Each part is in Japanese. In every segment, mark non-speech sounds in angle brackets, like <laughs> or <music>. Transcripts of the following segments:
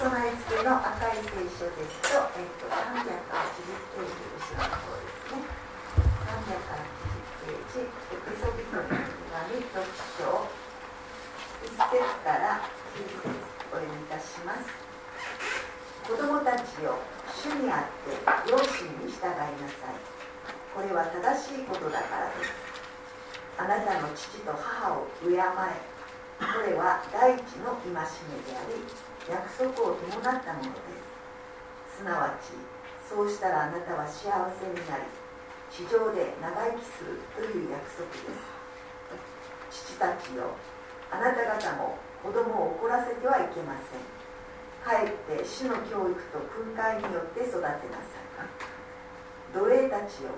教会備え付けの赤い聖書です。と、えっと、380ページ後ろの方ですね380ページエペソビトの手紙6章1節から9節お読みいたします。子供たちよ主にあって両親に従いなさい。これは正しいことだからです。あなたの父と母を敬え。これは第一の戒めであり約束を伴ったものです。すなわちそうしたらあなたは幸せになり地上で長生きするという約束です。父たちよあなた方も子供を怒らせてはいけません。かえって主の教育と訓戒によって育てなさい。奴隷たちよ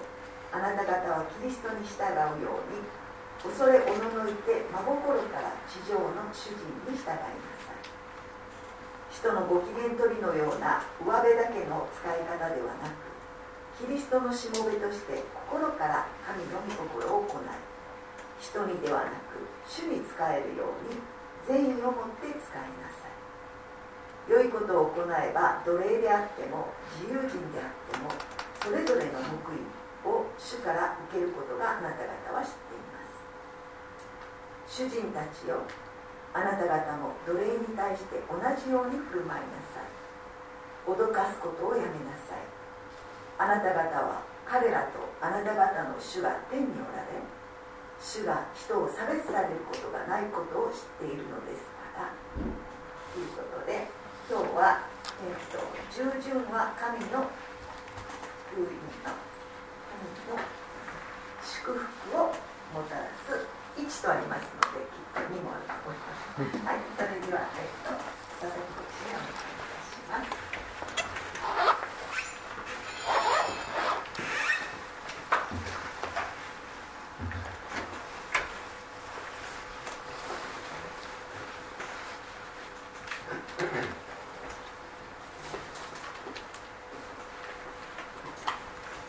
あなた方はキリストに従うように恐れおののいて真心から地上の主人に従いなさい人のご機嫌取りのような上辺だけの使い方ではなくキリストのしもべとして心から神の御心を行い人にではなく主に仕えるように善意を持って使いなさい。良いことを行えば奴隷であっても自由人であってもそれぞれの報いを主から受けることがあなた方は知っています。主人たちよあなた方も奴隷に対して同じように振る舞いなさい。脅かすことをやめなさい。あなた方は彼らとあなた方の主が天におられ主が人を差別されることがないことを知っているのですから。ということで今日は、えーと、従順は神の封印の神の祝福をもたらす1とありますので、2もあると思います。はい、それでは、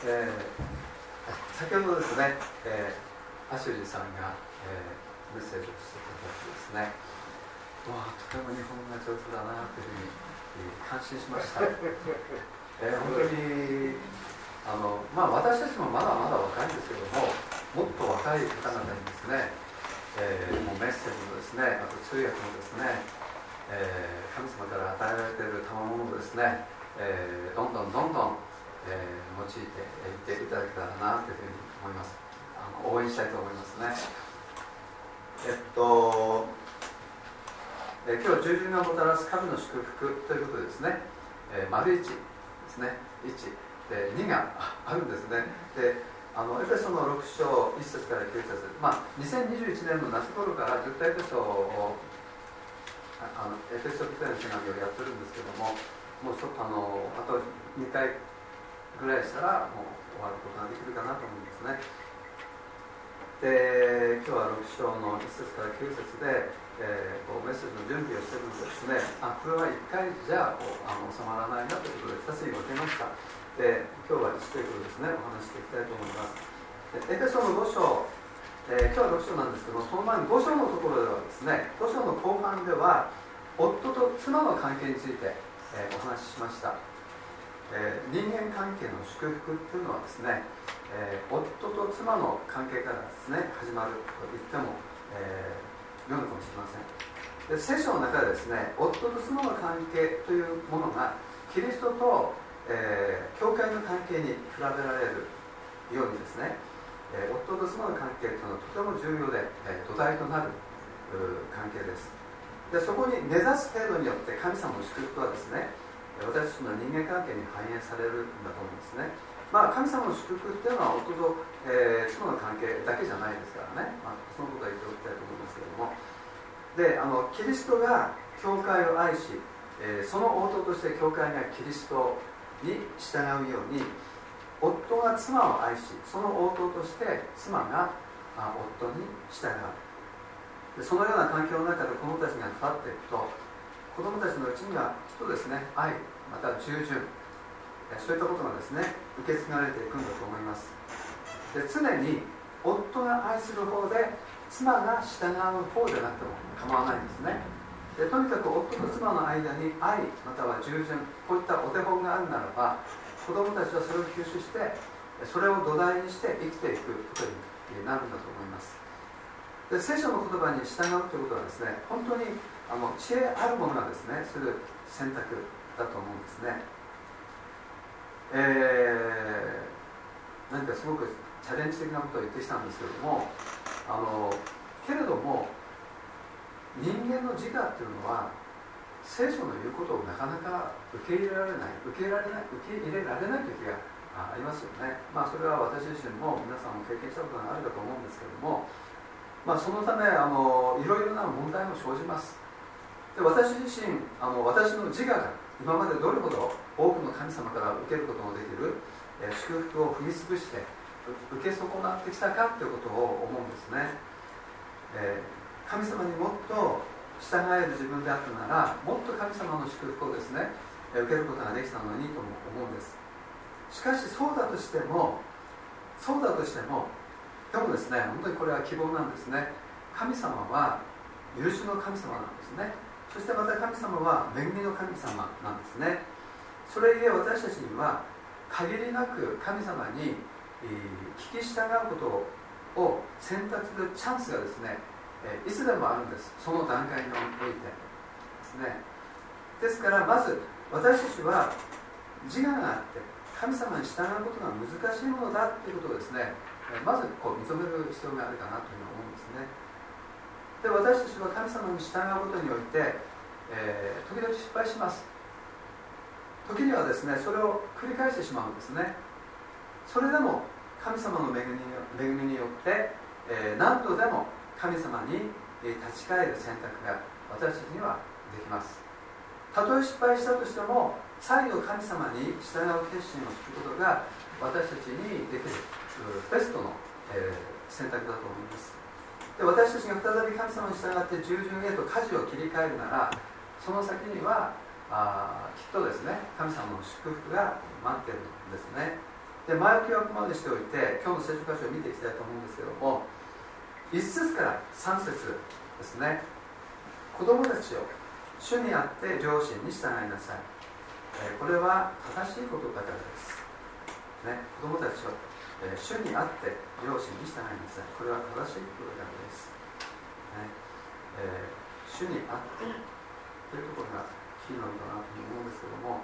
え、ー、先ほどですね、えー、アシュリーさんがえメッセージをしてくださってですね。わあとても日本語が上手だなというふうに感心しました、<laughs> えー、本当にあの、まあ、私たちもまだまだ若いんですけどももっと若い方々にですね、えー、もうメッセージもですねあと通訳もですね、えー、神様から与えられている賜物をですね、えー、どんどんどんどん、えー、用いていっていただけたらなというふうに思います。あの応援したいと思いますねえっと、え今日従順がもたらす神の祝福ということでですね、えー、丸1ですね。1で2があるんですね。であのエペソの6章1節から9節。まあ2021年の夏頃からずっとエペソをあのエペソ人への手紙をやってるんですけどももうそあのあと2回ぐらいしたらもう終わることができるかなと思うんですね。で今日は6章の1節から9節で、えー、こうメッセージの準備をしてるんですね。あこれは1回じゃこうあの収まらないなということで2つに分けました。で今日は1ということですね。お話していきたいと思います。エペソの5章、えー、今日は6章なんですけどもその前に5章のところではですね5章の後半では夫と妻の関係について、えー、お話ししました、え、人間関係の祝福っていうのはですねえー、夫と妻の関係からですね始まると言っても、えー、良いのかもしれません。で聖書の中でですね夫と妻の関係というものがキリストと、えー、教会の関係に比べられるようにですね、えー、夫と妻の関係というのはとても重要で、え、土台となる関係です。でそこに根ざす程度によって神様の祝福はですね私たちの人間関係に反映されるんだと思うんですね。まあ、神様の祝福っていうのは夫と、えー、妻の関係だけじゃないですからね、まあ、そのことは言っておきたいと思いますけれども。であのキリストが教会を愛し、えー、その応答として教会がキリストに従うように夫が妻を愛しその応答として妻があ夫に従う。でそのような環境の中で子供たちが育っていくと子供たちのうちにはきっとですね愛また従順。そういったことがですね受け継がれていくんだと思います。で常に夫が愛する方で妻が従う方でなくても構わないんですね。でとにかく夫と妻の間に愛または従順こういったお手本があるならば子供たちはそれを吸収してそれを土台にして生きていくことになるんだと思います。で聖書の言葉に従うということはですね本当にあの知恵あるものがですねする選択だと思うんですね。えー、何かすごくチャレンジ的なことを言ってきたんですけどもあのけれども人間の自我っていうのは聖書の言うことをなかなか受け入れられない受け入れられない受け入れられない時がありますよね。まあそれは私自身も皆さんも経験したことがあるかと思うんですけどもまあそのためあのいろいろな問題も生じます。で私自身あの私の自我が今までどれほど多くの神様から受けることのできる、え祝福を踏み潰して受け損なってきたかということを思うんですね、えー、神様にもっと従える自分であったならもっと神様の祝福をですね受けることができたのにとも思うんです。しかしそうだとしてもそうだとしてもでもですね本当にこれは希望なんですね。神様は許しの神様なんですね。そしてまた神様は恵みの神様なんですね。それゆえ私たちには限りなく神様に聞き従うことを選択するチャンスがですねいつでもあるんです。その段階においてですね。ですからまず私たちは自我があって神様に従うことが難しいものだということをですねまずこう認める必要があるかなというふうに思うんですねで私たちは神様に従うことにおいて、えー、時々失敗します。時にはですねそれを繰り返してしまうんですね。それでも神様の恵み恵みによって、えー、何度でも神様に立ち返る選択が私たちにはできます。たとえ失敗したとしても再度神様に従う決心をすることが私たちにできるベストの、え、選択だと思います。で私たちが再び神様に従って従順へと舵を切り替えるならその先にはあきっとですね神様の祝福が待ってるんですね。で前置きはここまでしておいて今日の聖書箇所を見ていきたいと思うんですけども1節から3節ですね。子供たちを主にあって両親に従いなさい、えー、これは正しいことだからです、ね、子供たちをえー、主にあって両親に従いなさい。これは正しいことだからです、えー、主にあってというところがキーなのかなと思うんですけども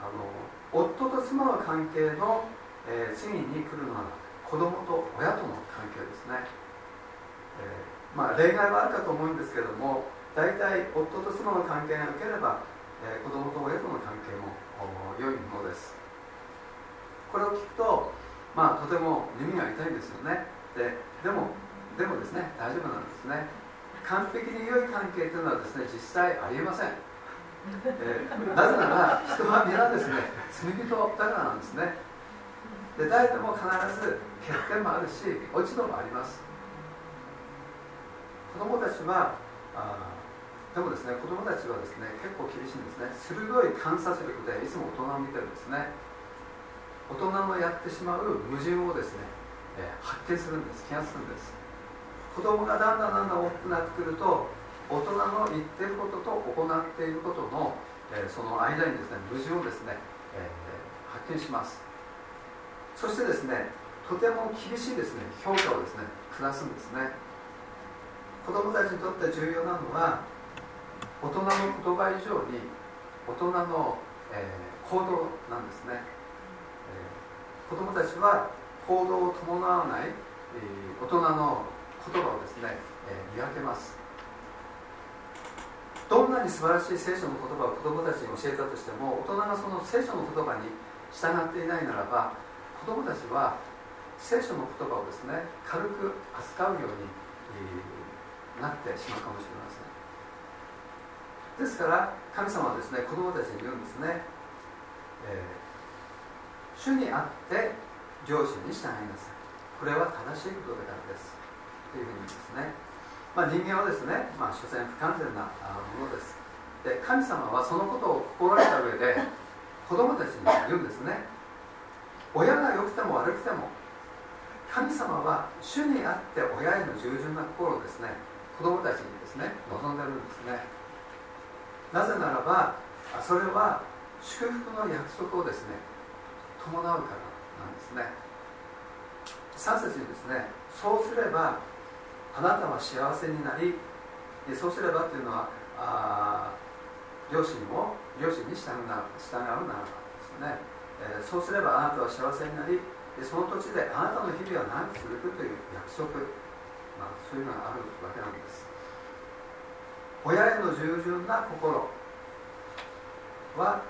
あの夫と妻の関係の、えー、次に来るのは子供と親との関係ですね、えー、まあ、例外はあるかと思うんですけども大体夫と妻の関係が良ければ、えー、子供と親との関係も良いものです。これを聞くとまあとても耳が痛いんですよね。ででもでもですね大丈夫なんですね。完璧に良い関係というのはですね実際ありえません、えー、なぜなら人は皆ですね罪人だからなんですね。で誰でも必ず欠点もあるし落ち度もあります。子供たちはあでもですね子供たちはですね結構厳しいんですね。鋭い観察力でいつも大人を見てるんですね。大人のやってしまう矛盾をですね、えー、発見するんです。気がするんです。子供がだんだんだんだん大きくなってくると大人の言ってることと行っていることの、えー、その間にですね矛盾をですね、えー、発見します。そしてですねとても厳しいですね評価をですね下すんですね。子供たちにとって重要なのは大人の言葉以上に大人の、えー、行動なんですね。子どもたちは行動を伴わない、えー、大人の言葉をですね、え、見分けます。どんなに素晴らしい聖書の言葉を子どもたちに教えたとしても大人がその聖書の言葉に従っていないならば子どもたちは聖書の言葉をですね軽く扱うように、なってしまうかもしれません。ですから神様はですね子どもたちに言うんですね、えー主にあって上司に従いなさい。これは正しいことだからです。というふうにですね、まあ、人間はですね、まあ、所詮不完全なものです。で神様はそのことを心得た上で <laughs> 子供たちに言うんですね。親が良くても悪くても神様は主にあって親への従順な心をですね子供たちにですね望んでるんですね。なぜならばそれは祝福の約束をですね伴うからなんですね。3節にですねそうすればあなたは幸せになりそうすればっていうのはあ両親を両親に従うな従うならばですね、えー、そうすればあなたは幸せになりその土地であなたの日々は長く続くという約束、まあ、そういうのがあるわけなんです。親への従順な心は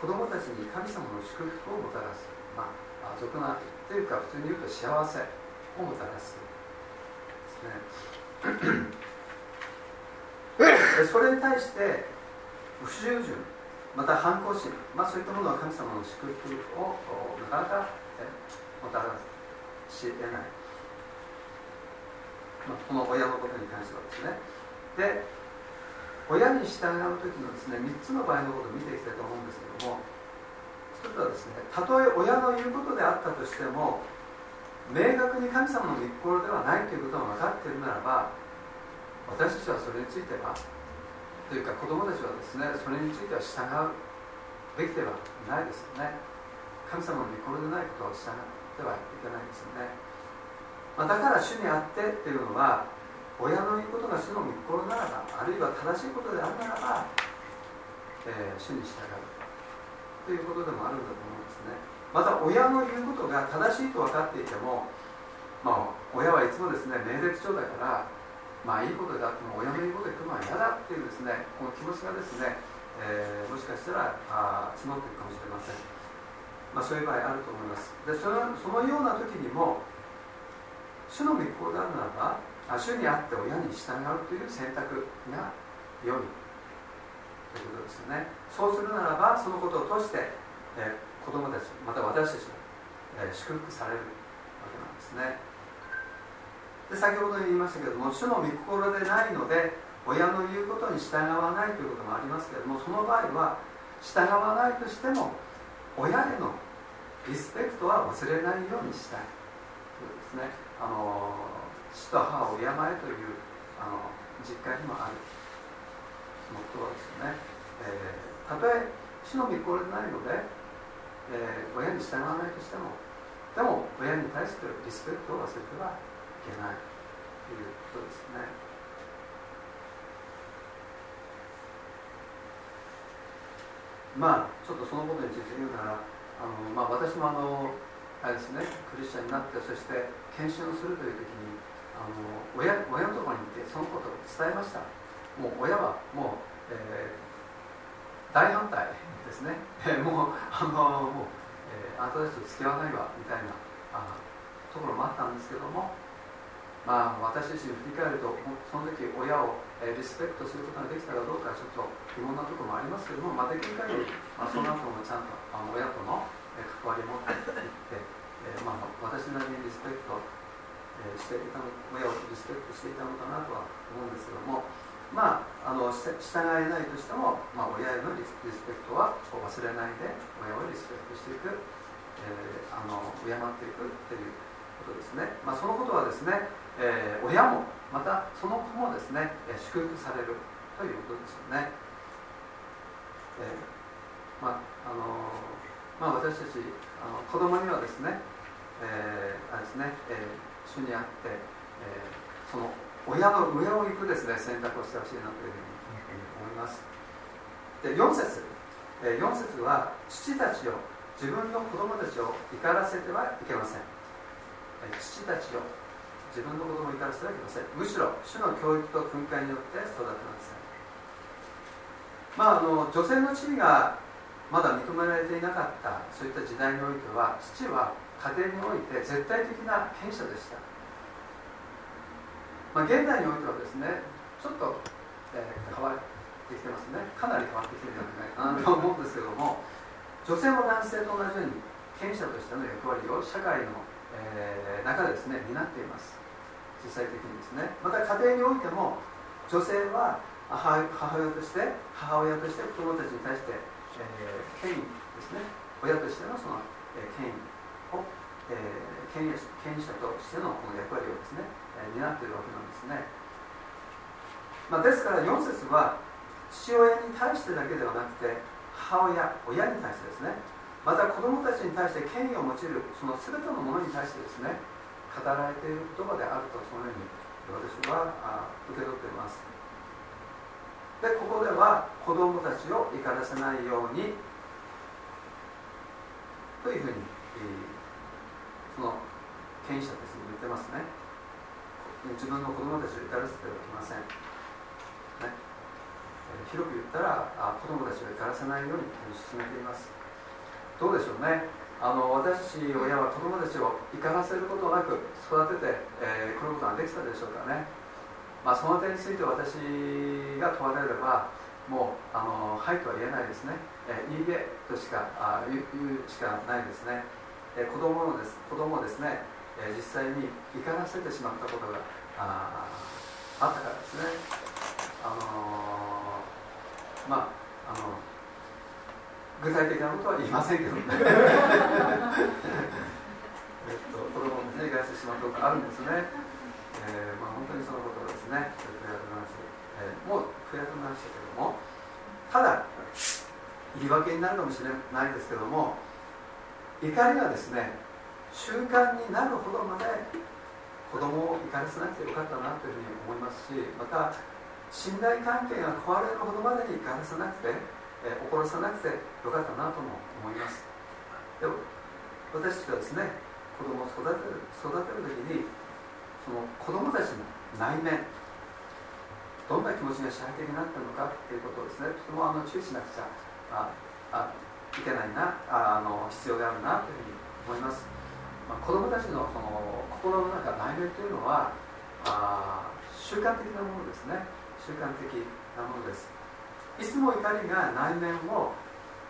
子供たちに神様の祝福をもたらす。まあ俗なというか普通に言うと幸せをもたらす。ですね。それに対して不従順また反抗心、まあ、そういったものは神様の祝福をなかなかもたらし得ない、まあ、この親のことに関してはですね。で親に従う時のですね3つの場合のことを見ていきたいと思うんですけども一つはですねたとえ親の言うことであったとしても明確に神様の御心ではないということが分かっているならば私たちはそれについてはというか子供たちはですねそれについては従うべきではないですよね。神様の御心でないことを従ってはいけないですよね、まあ、だから主にあってっていうのは親の言うことが主の御心ならばあるいは正しいことであるならば、えー、主に従うということでもあるんだと思うんですね。また親の言うことが正しいと分かっていてもまあ親はいつもですね命令口調だからまあいいことであっても親の言うことで来るのは嫌だっていうですねこの気持ちがですね、えー、もしかしたらあ募っているかもしれません、まあ、そういう場合あると思います。でそのそのような時にも主の御心であるならば主にあって親に従うという選択が良いということですよね。そうするならばそのことを通して、えー、子供たちまた私たちが、えー、祝福されるわけなんですね。で先ほど言いましたけども主の御心でないので親の言うことに従わないということもありますけれどもその場合は従わないとしても親へのリスペクトは忘れないようにしたいということですね。あの父と母を敬えというあの実家にもある。モットーですね、えー、たとえ主の御心でないので、えー、親に従わないとしてもでも親に対するリスペクトを忘れてはいけないということですね。まあちょっとそのことについて言うならあの、まあ、私もあのあれですねクリスチャンになってそして研修をするという時にあの親親のところに行ってそのことを伝えましたもう親はもう、えー、大反対ですね、えー、もうあのもう、えー、あなたたちと付き合わないわみたいなあところもあったんですけどもまあ、私自身振り返るとその時親を、えリスペクトすることができたかどうかちょっと疑問なところもありますけども、まあ、できる限り、まあ、その後もちゃんとあの親との、え関わりを持っていって、えー、まあ、私なりにリスペクト、えしていたの親をリスペクトしていたのかなとは思うんですけどもまああの従えないとしても、まあ、親へのリスペクトは忘れないで親をリスペクトしていく、えー、あの敬っていくっていうことですね、まあ、そのことはですねえー、親もまたその子もですね、え祝福されるということですよね、えー、まああのまあ、私たちあの子供にはですね、えー、あれですね、え主にあって、えその親の上を行くですね選択をしてほしいなというふうに思います。で4節、4節は父たちを自分の子供たちを怒らせてはいけません。父たちを自分の子供を怒らせてはいけません。むしろ主の教育と訓戒によって育てなさい。まああの女性の地位がまだ認められていなかったそういった時代においては父は家庭において絶対的な権者でした、まあ、現代においてはですねちょっと、えー、変わってきてますね。かなり変わってきてるんじゃないかなと思うんですけども女性も男性と同じように権者としての役割を社会の、えー、中でですね担っています。実際的にですね。また家庭においても女性は母親として母親として子供たちに対してえー、権威ですね。親としてのその、えー、権威を、えー、権威権威者としてのこの役割をですね、え、担っているわけなんですね、まあ、ですから4節は父親に対してだけではなくて母親親に対してですね。また子供たちに対して権威を持ちるその全てのものに対してですね語られている言葉であるとそのように私は受け取っています。でここでは子供たちを怒らせないようにというふうに、その権威者たちに言ってますね。自分の子供たちを怒らせてはいけません、ね、広く言ったらあ子供たちを怒らせないように進めています。どうでしょうね。あの私親は子供たちを怒らせることなく育てて、えー、来ることができたでしょうかね。まあ、その点について私が問われればもうあのはいとは言えないですね、えいいえとしかあ言うしかないですね、え子供をです子供ですね、え実際に怒らせてしまったことがああったからですねあのまああの具体的なことは言いませんけどねえっと子供をですね怒らせてしまったことがあるんですねえーまあ、本当にそのことをですね悔やみましえー、もう悔やみましたけどもただ言い訳になるかもしれないですけども怒りがですね習慣になるほどまで子供を怒らせなくてよかったなというふうに思いますしまた信頼関係が壊れるほどまでに怒らせなくて、えー、怒らせなくてよかったなとも思います。でも私たちはですね子供を育てる育てる時にその子供たちの内面どんな気持ちが支配的になっているのかということをですねとてもあの注意しなくちゃああいけないなあの必要があるなというふうに思います、まあ、子供たちのその心の中内面というのはあ習慣的なものですね。習慣的なものです。いつも怒りが内面を、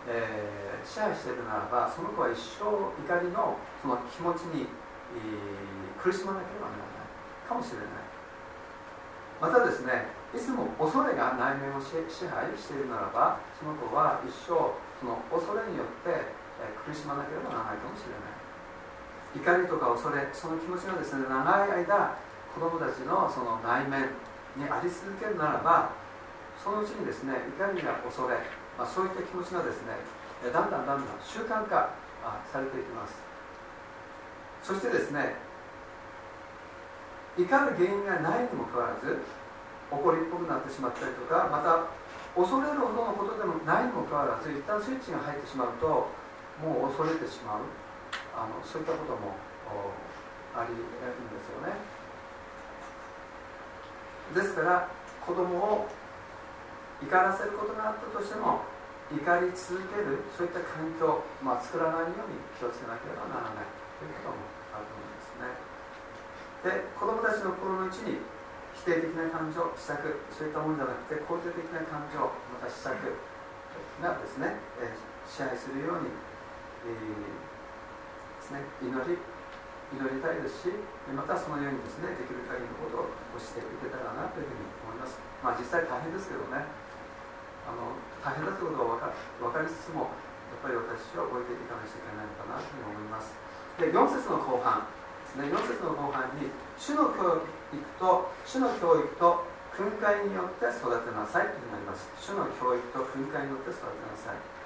えー、支配しているならばその子は一生怒りのその気持ちに、えー、苦しまなければならない。かもしれない。またですねいつも恐れが内面を支配しているならばその子は一生その恐れによってえ苦しまなければならないかもしれない。怒りとか恐れその気持ちがですね長い間子供たちのその内面にあり続けるならばそのうちにですね怒りや恐れ、まあ、そういった気持ちがですねだんだんだんだん習慣化されていきます。そしてですね怒る原因がないにもかかわらず怒りっぽくなってしまったりとかまた恐れるほどのことでもないにもかかわらず一旦スイッチが入ってしまうともう恐れてしまう。あのそういったこともあり得るんですよねですから子供を怒らせることがあったとしても怒り続けるそういった環境、まあ、作らないように気をつけなければならないということもあると思いますね。で子供たちの心のうちに否定的な感情施策そういったものじゃなくて肯定的な感情また施策がですね、え支配するように、えー、ですね、祈り祈りたいですしまたそのようにですねできる限りのことをしていけたらなというふうに思います。まあ実際大変ですけどね。あの大変だということは分かりつつもやっぱり私は覚えていかなきゃいけないのかなというふうに思います。で4節の後半ですね。4節の後半に主の教育と主の教育と訓戒によって育てなさいというふうになります。主の教育と訓戒によって育てなさい。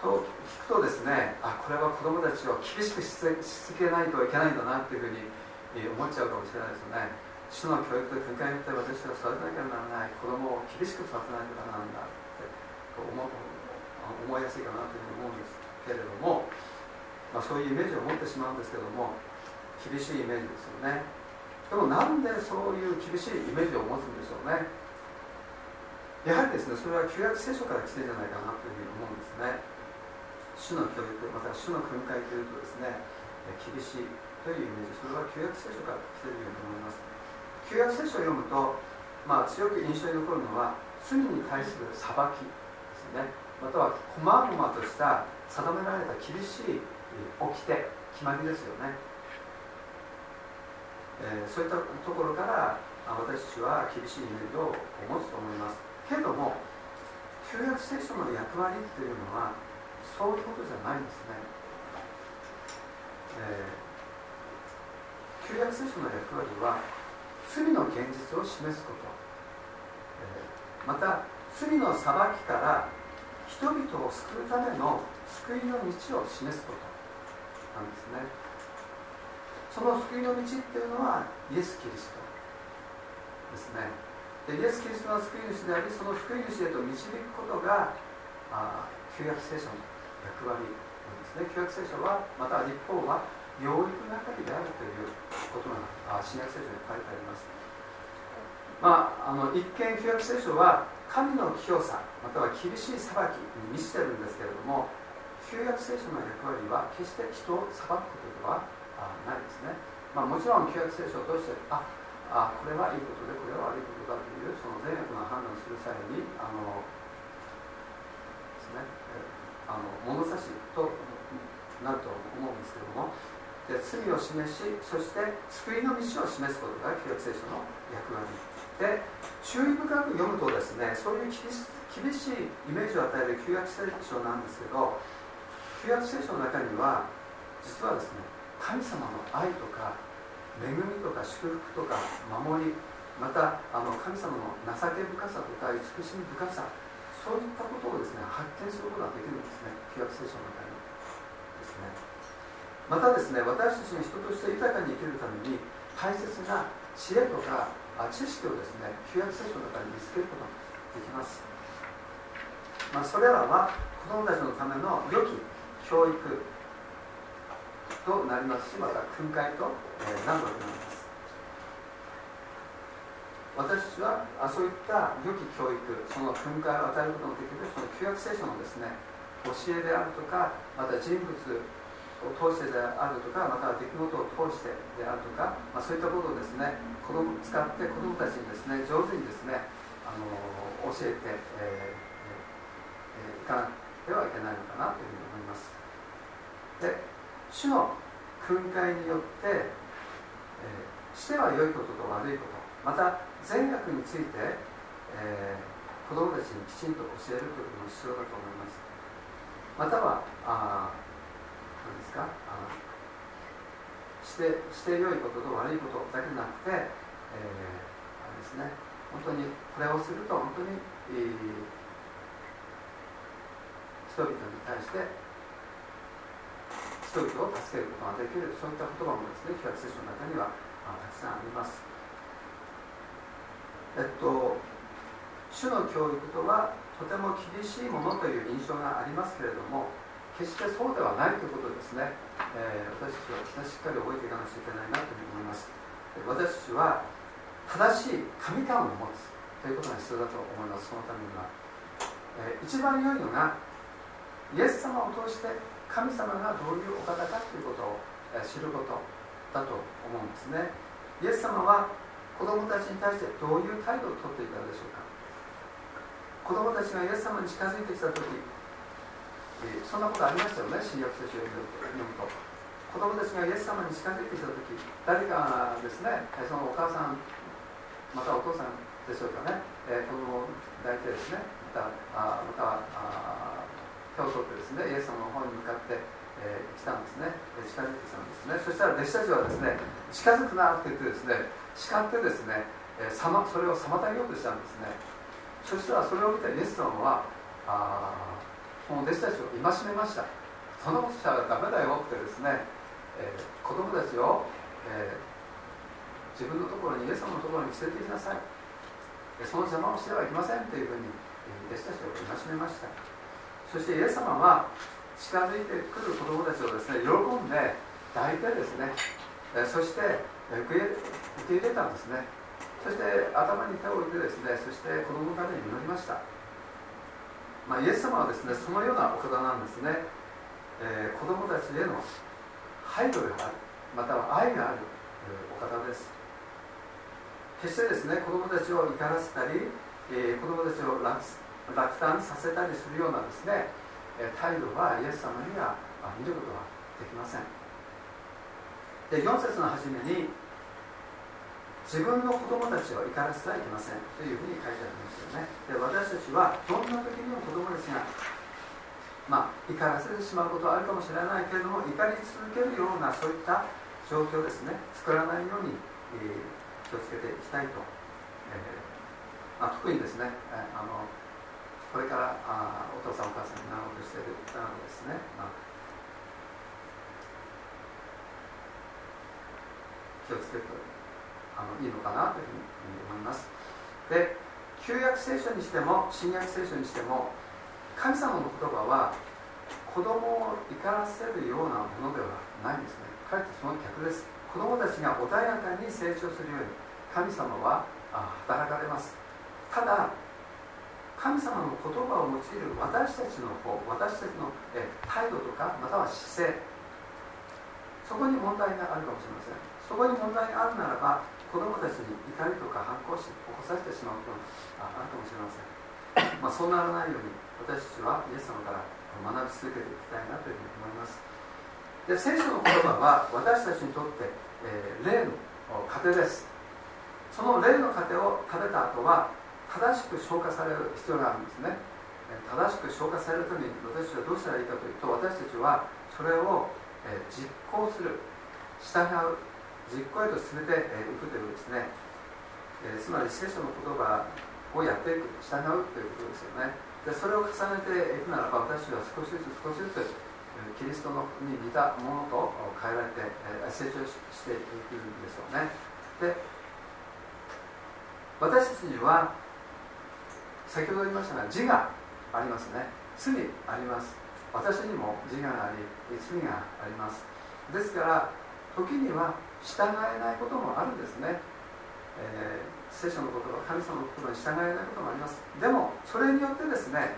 と聞くとですねあこれは子供たちを厳しくしつけないといけないんだなっていうふうに思っちゃうかもしれないですよね。主の教育と訓戒によって私は育てなきゃならない。子供を厳しく育てなきゃならないんだって思う思いやすいかなというふうに思うんですけれども、まあ、そういうイメージを持ってしまうんですけども厳しいイメージですよね。でもなんでそういう厳しいイメージを持つんでしょうね。やはりですねそれは旧約聖書から来てるんじゃないかなというふうに思うんですね。主の教育また主の訓戒というとですね厳しいというイメージそれは旧約聖書から来ているように思います。旧約聖書を読むと、まあ、強く印象に残るのは罪に対する裁きですね。または細々とした定められた厳しい掟決まりですよね。えー、そういったところから私たちは厳しいイメージを持つと思います。けれども旧約聖書の役割っていうのはそういうことじゃないんですね、えー、旧約聖書の役割は罪の現実を示すこと、えー、また罪の裁きから人々を救うための救いの道を示すこと。なんですね。その救いの道っていうのはイエス・キリストですね。でイエス・キリストの救い主でありその救い主へと導くことがあ旧約聖書の役割なんですね。旧約聖書はまた立法は養育係であるということがあ新約聖書に書いてあります。まあ、あの一見旧約聖書は神の清さまたは厳しい裁きに満ちてるんですけれども旧約聖書の役割は決して人を裁くことではないですね、まあ、もちろん旧約聖書を通してああこれはいいことでこれは悪いことだというその善悪の判断をする際にあのあの物差しとなると思うんですけども。で罪を示しそして救いの道を示すことが旧約聖書の役割。で注意深く読むとですねそういう厳しいイメージを与える旧約聖書なんですけど旧約聖書の中には実はですね神様の愛とか恵みとか祝福とか守りまたあの神様の情け深さとか慈しみ深さそういったことをですね発見することができるんですね旧約聖書の中にですね。またですね私たちが人として豊かに生きるために大切な知恵とか知識をですね旧約聖書の中に見つけることができます、まあ、それらは子どもたちのための良き教育となりますしまた訓戒と、えー、なるわけなんです私たちはあそういった良き教育その訓戒を与えることのできるその旧約聖書のですね教えであるとかまた人物を通してであるとかまた出来事を通してであるとか、まあ、そういったことをですね子供使って子どもたちにですね上手にですねあの教えて、えーえー、かなくてはいけないのかなというふうに思います。で主の訓戒によって、えー、しては良いことと悪いことまた善悪について、えー、子供たちにきちんと教えるということも必要だと思います。またはあ何ですかあしてして良いことと悪いことだけじゃなくて、えー、あれですね本当にこれをすると本当に、えー、人々に対して人々を助けることができるそういった言葉もですね旧約聖書の中にはたくさんあります。えっと主の教育とはとても厳しいものという印象がありますけれども決してそうではないということですね、えー、私たちはしっかり覚えていかなくちゃいけないなというふうに思います。私たちは正しい神感を持つということが必要だと思います。そのためには、えー、一番良いのがイエス様を通して神様がどういうお方かということを知ることだと思うんですね。イエス様は子供たちに対してどういう態度をとっていたでしょうか？子供たちがイエス様に近づいてきた時えそんなことありましたよね？新約聖書を読むと。子供たちがイエス様に近づいてきた時誰かがですね？そのお母さんまたお父さんでしょうかね、えー、子供を抱いてですね。またあまたあ手を取ってですねイエス様の方に向かって、えー、来たんですね。近づいてきたんですね。そしたら弟子たちはですね近づくなって言ってですね叱ってですね、えー、さま、それを妨げようとしたんですね。そしたらそれを見たイエス様はあこの弟子たちを戒めました。そんなことしたらダメだよってですね、えー、子供たちを、えー、自分のところにイエス様のところに連れて行きなさい。その邪魔をしてはいけませんというふうに弟子たちを戒めました。そしてイエス様は近づいてくる子供たちをですね喜んで抱いてですねそして受け入れたんですね。そして頭に手を置いてですねそして子供のために祈りました、まあ、イエス様はですねそのようなお方なんですね、えー、子供たちへの配慮があるまたは愛があるお方です。決してですね子供たちを怒らせたり、えー、子供たちを落胆させたりするようなですね態度はイエス様には見ることはできません。で4節の初めに自分の子供たちを怒らせてはいけませんというふうに書いてありますよね。で私たちはどんな時にも子供たちがまあ、怒らせてしまうことはあるかもしれないけれども怒り続けるようなそういった状況ですね。作らないように、えー、気をつけていきたいと、えーまあ、特にですね、えー、あのこれからあお父さんお母さんになろうとしている方のですね、まあ、気をつけるとあのいいのかなというふうに思います。で旧約聖書にしても新約聖書にしても神様の言葉は子供を怒らせるようなものではないんですね。かえってその逆です。子供たちが穏やかに成長するように神様は働かれます。ただ神様の言葉を用いる私たちの方私たちの態度とかまたは姿勢そこに問題があるかもしれません。そこに問題があるならば子供たちに怒りとか反抗心を起こさせてしまうことがあるかもしれません。まあそうならないように私たちはイエス様から学び続けていきたいなというふうに思います。で聖書の言葉は私たちにとって、えー、霊の糧です。その霊の糧を食べた後は正しく消化される必要があるんですね。正しく消化されるために私たちはどうしたらいいかというと私たちはそれを、実行する。従う。実行へと進めていくということですね、えー、つまり聖書の言葉をやっていく従うということですよね。でそれを重ねていくならば私は少しずつ少しずつキリストのに似たものと変えられて成長していくんでしょうね。で私たちには先ほど言いましたが自我ありますね。罪あります。私にも自我があり罪があります。ですから時には従えないこともあるんですね、えー聖書の言葉神様の言葉に従えないこともあります。でもそれによってですね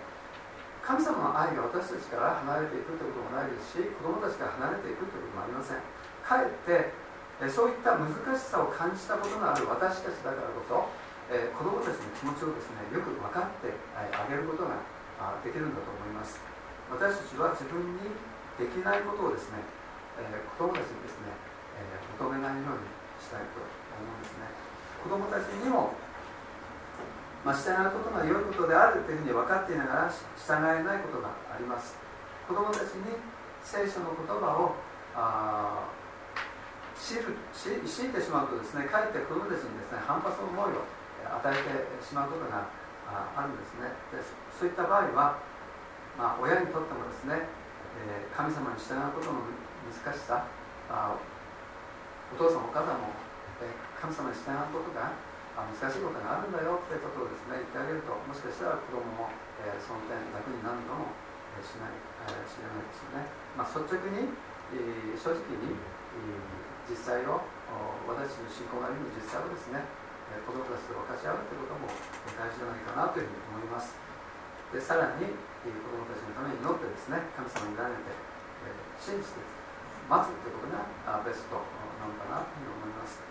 神様の愛が私たちから離れていくということもないですし子供たちから離れていくということもありません。かえってそういった難しさを感じたことのある私たちだからこそ、え子供たちの気持ちをですねよく分かってあげることができるんだと思います。私たちは自分にできないことをですね、え子供たちにですね、え求めないようにしたいと思うんですね。子供たちにも、まあ、従うことが良いことであるというふうに分かっていながら従えないことがあります。子供たちに聖書の言葉をあ強いてしまうとですねかえって子供たちにですね。反発の思いを与えてしまうことがあるんですね。でそういった場合は、まあ、親にとってもですね、え神様に従うことの難しさあお父さんお母さんも神様に従うことが難しいことがあるんだよってことをですね言ってあげるともしかしたら子供も、え、その点楽になるのも、え、しない、え、しれないですよね、まあ、率直に、正直に、実際を私の信仰なりに実際をですね、子供たちと分かち合うということも大事じゃないかなというふうに思います。でさらに、子供たちのために祈ってですね神様に委ねて、信じて待つということがベスト。なのかなというふうに思います。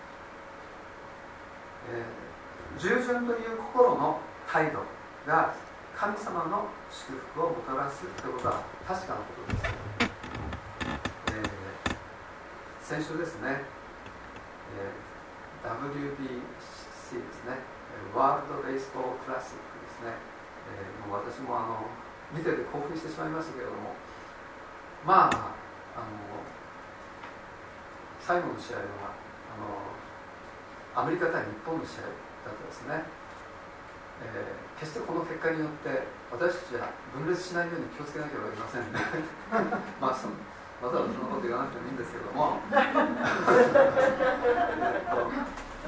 えー、従順という心の態度が神様の祝福をもたらすということは確かなことです、えー、先週ですね、えー、WBC ですねワールド・ベースボール・クラシックですね、えー、もう私もあの見てて興奮してしまいましたけれどもまああの最後の試合はあのアメリカ対日本の試合だったですね、えー、決してこの結果によって私たちは分裂しないように気をつけなければいけませんね。<laughs> まあそわざわざそんなこと言わなくてもいいんですけども。<laughs>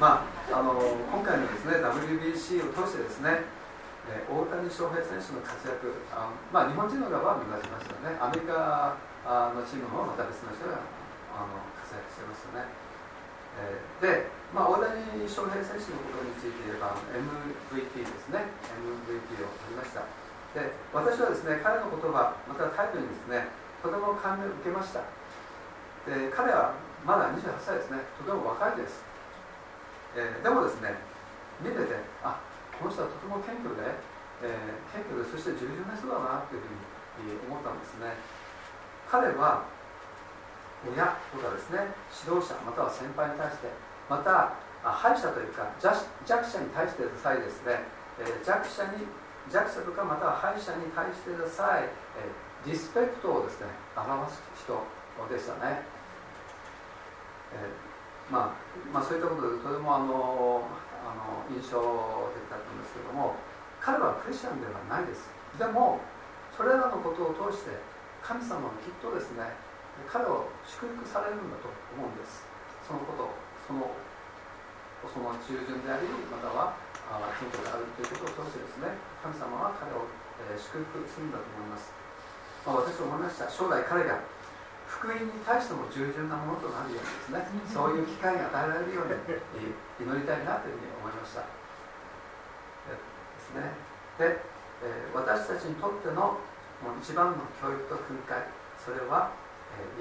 まああの今回のですね WBC を通してですねえー、大谷翔平選手の活躍あまあ、日本人の側は目指しましたね。アメリカのチームもまた別の人があの躍してますよね、えー、でまあ、大谷翔平選手のことについて言えば MVP ですね。MVP を取りました。で私はですね彼の言葉また態度にですねとても感銘を受けました。で彼はまだ28歳ですね。とても若いです、えー、でもですね見ててあこの人はとても謙虚で、えー、謙虚でそして従順な人だなというふうに思ったんですね。彼は親とかですね指導者または先輩に対してまた敗者というか弱者に対してさえですね、え弱者に弱者とかまたは敗者に対してさええリスペクトをですね表す人でしたね、えまあ、まあそういったことでとてもあのあの印象的だったんですけども彼はクリスチャンではないです。でもそれらのことを通して神様はきっとですね彼を祝福されるんだと思うんです。そのことそのその従順でありまたは謙虚であるということを通してですね神様は彼を、え祝福するんだと思います、まあ、私は思いました。将来彼が福音に対しても従順なものとなるようにですね <laughs> そういう機会が与えられるように祈りたいなというふうに思いました。ですね。で、え私たちにとっての一番の教育と訓戒それは、え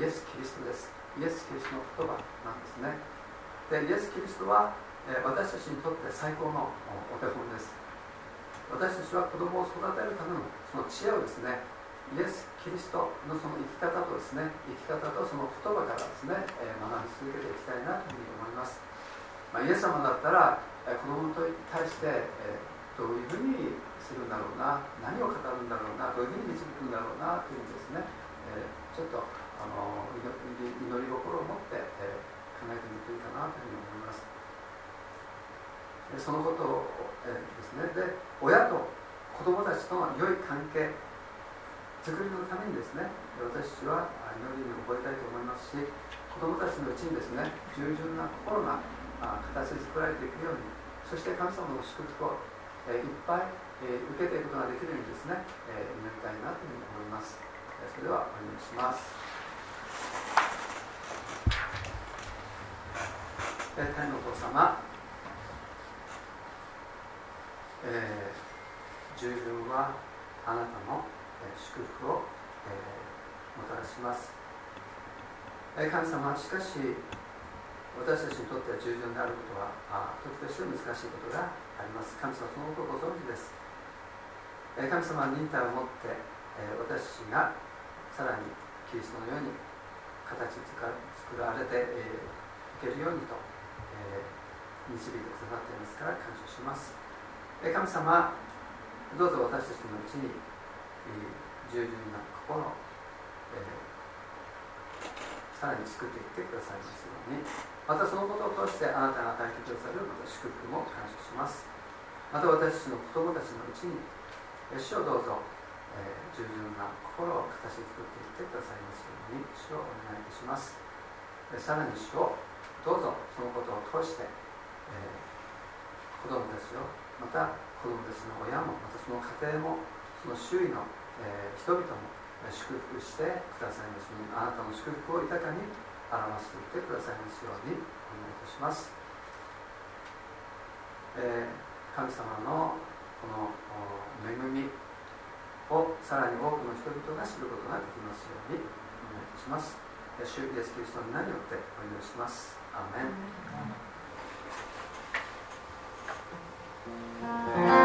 イエス・キリストです。イエス・キリストの言葉なんですね。でイエス・キリストは私たちにとって最高のお手本です。私たちは子供を育てるためのその知恵をですねイエス・キリストのその生き方とですね生き方とその言葉からですね、学び続けていきたいなというふうに思います、まあ、イエス様だったら、子供に対して、どういうふうにするんだろうな何を語るんだろうなどういうふうに導くんだろうなというふうにですね、えちょっとあの祈り心を持って、え考えてみるといいかなというふうに思います。そのことを、えですね。で親と子供たちとの良い関係作りのためにですね私たちは祈りに覚えたいと思いますし子供たちのうちにですね従順な心が形作られていくようにそして神様の祝福を、えいっぱい、え受けていくことができるようにですね、え祈りたいなというふうに思います。それではお祈りします。天のお父様。えー、従順はあなたの、え、祝福を、えー、もたらします、えー、神様しかし私たちにとっては従順であることは時として難しいことがあります。神様そのことをご存知です、えー、神様は忍耐を持って、えー、私がさらにキリストのように形作られて、え、いけるようにと、導いてくださっていますから感謝します。神様どうぞ私たちのうちに従順な心を、えー、さらに作っていってくださいますように。またそのことを通してあなたが与えてくださるまた祝福も感謝します。また私たちの子供たちのうちに主をどうぞ、えー、従順な心を形作っていってくださいますように主をお願いいたします。さらに主をどうぞそのことを通して、えー、子供たちをまた子供たちの親もまたその家庭もその周囲の、えー、人々も祝福してくださいますようにあなたの祝福を豊かに表していってくださいますようにお願いいたします、えー、神様のこの恵みをさらに多くの人々が知ることができますようにお願いいたします。主イエスキリストの名によってお祈りします。アー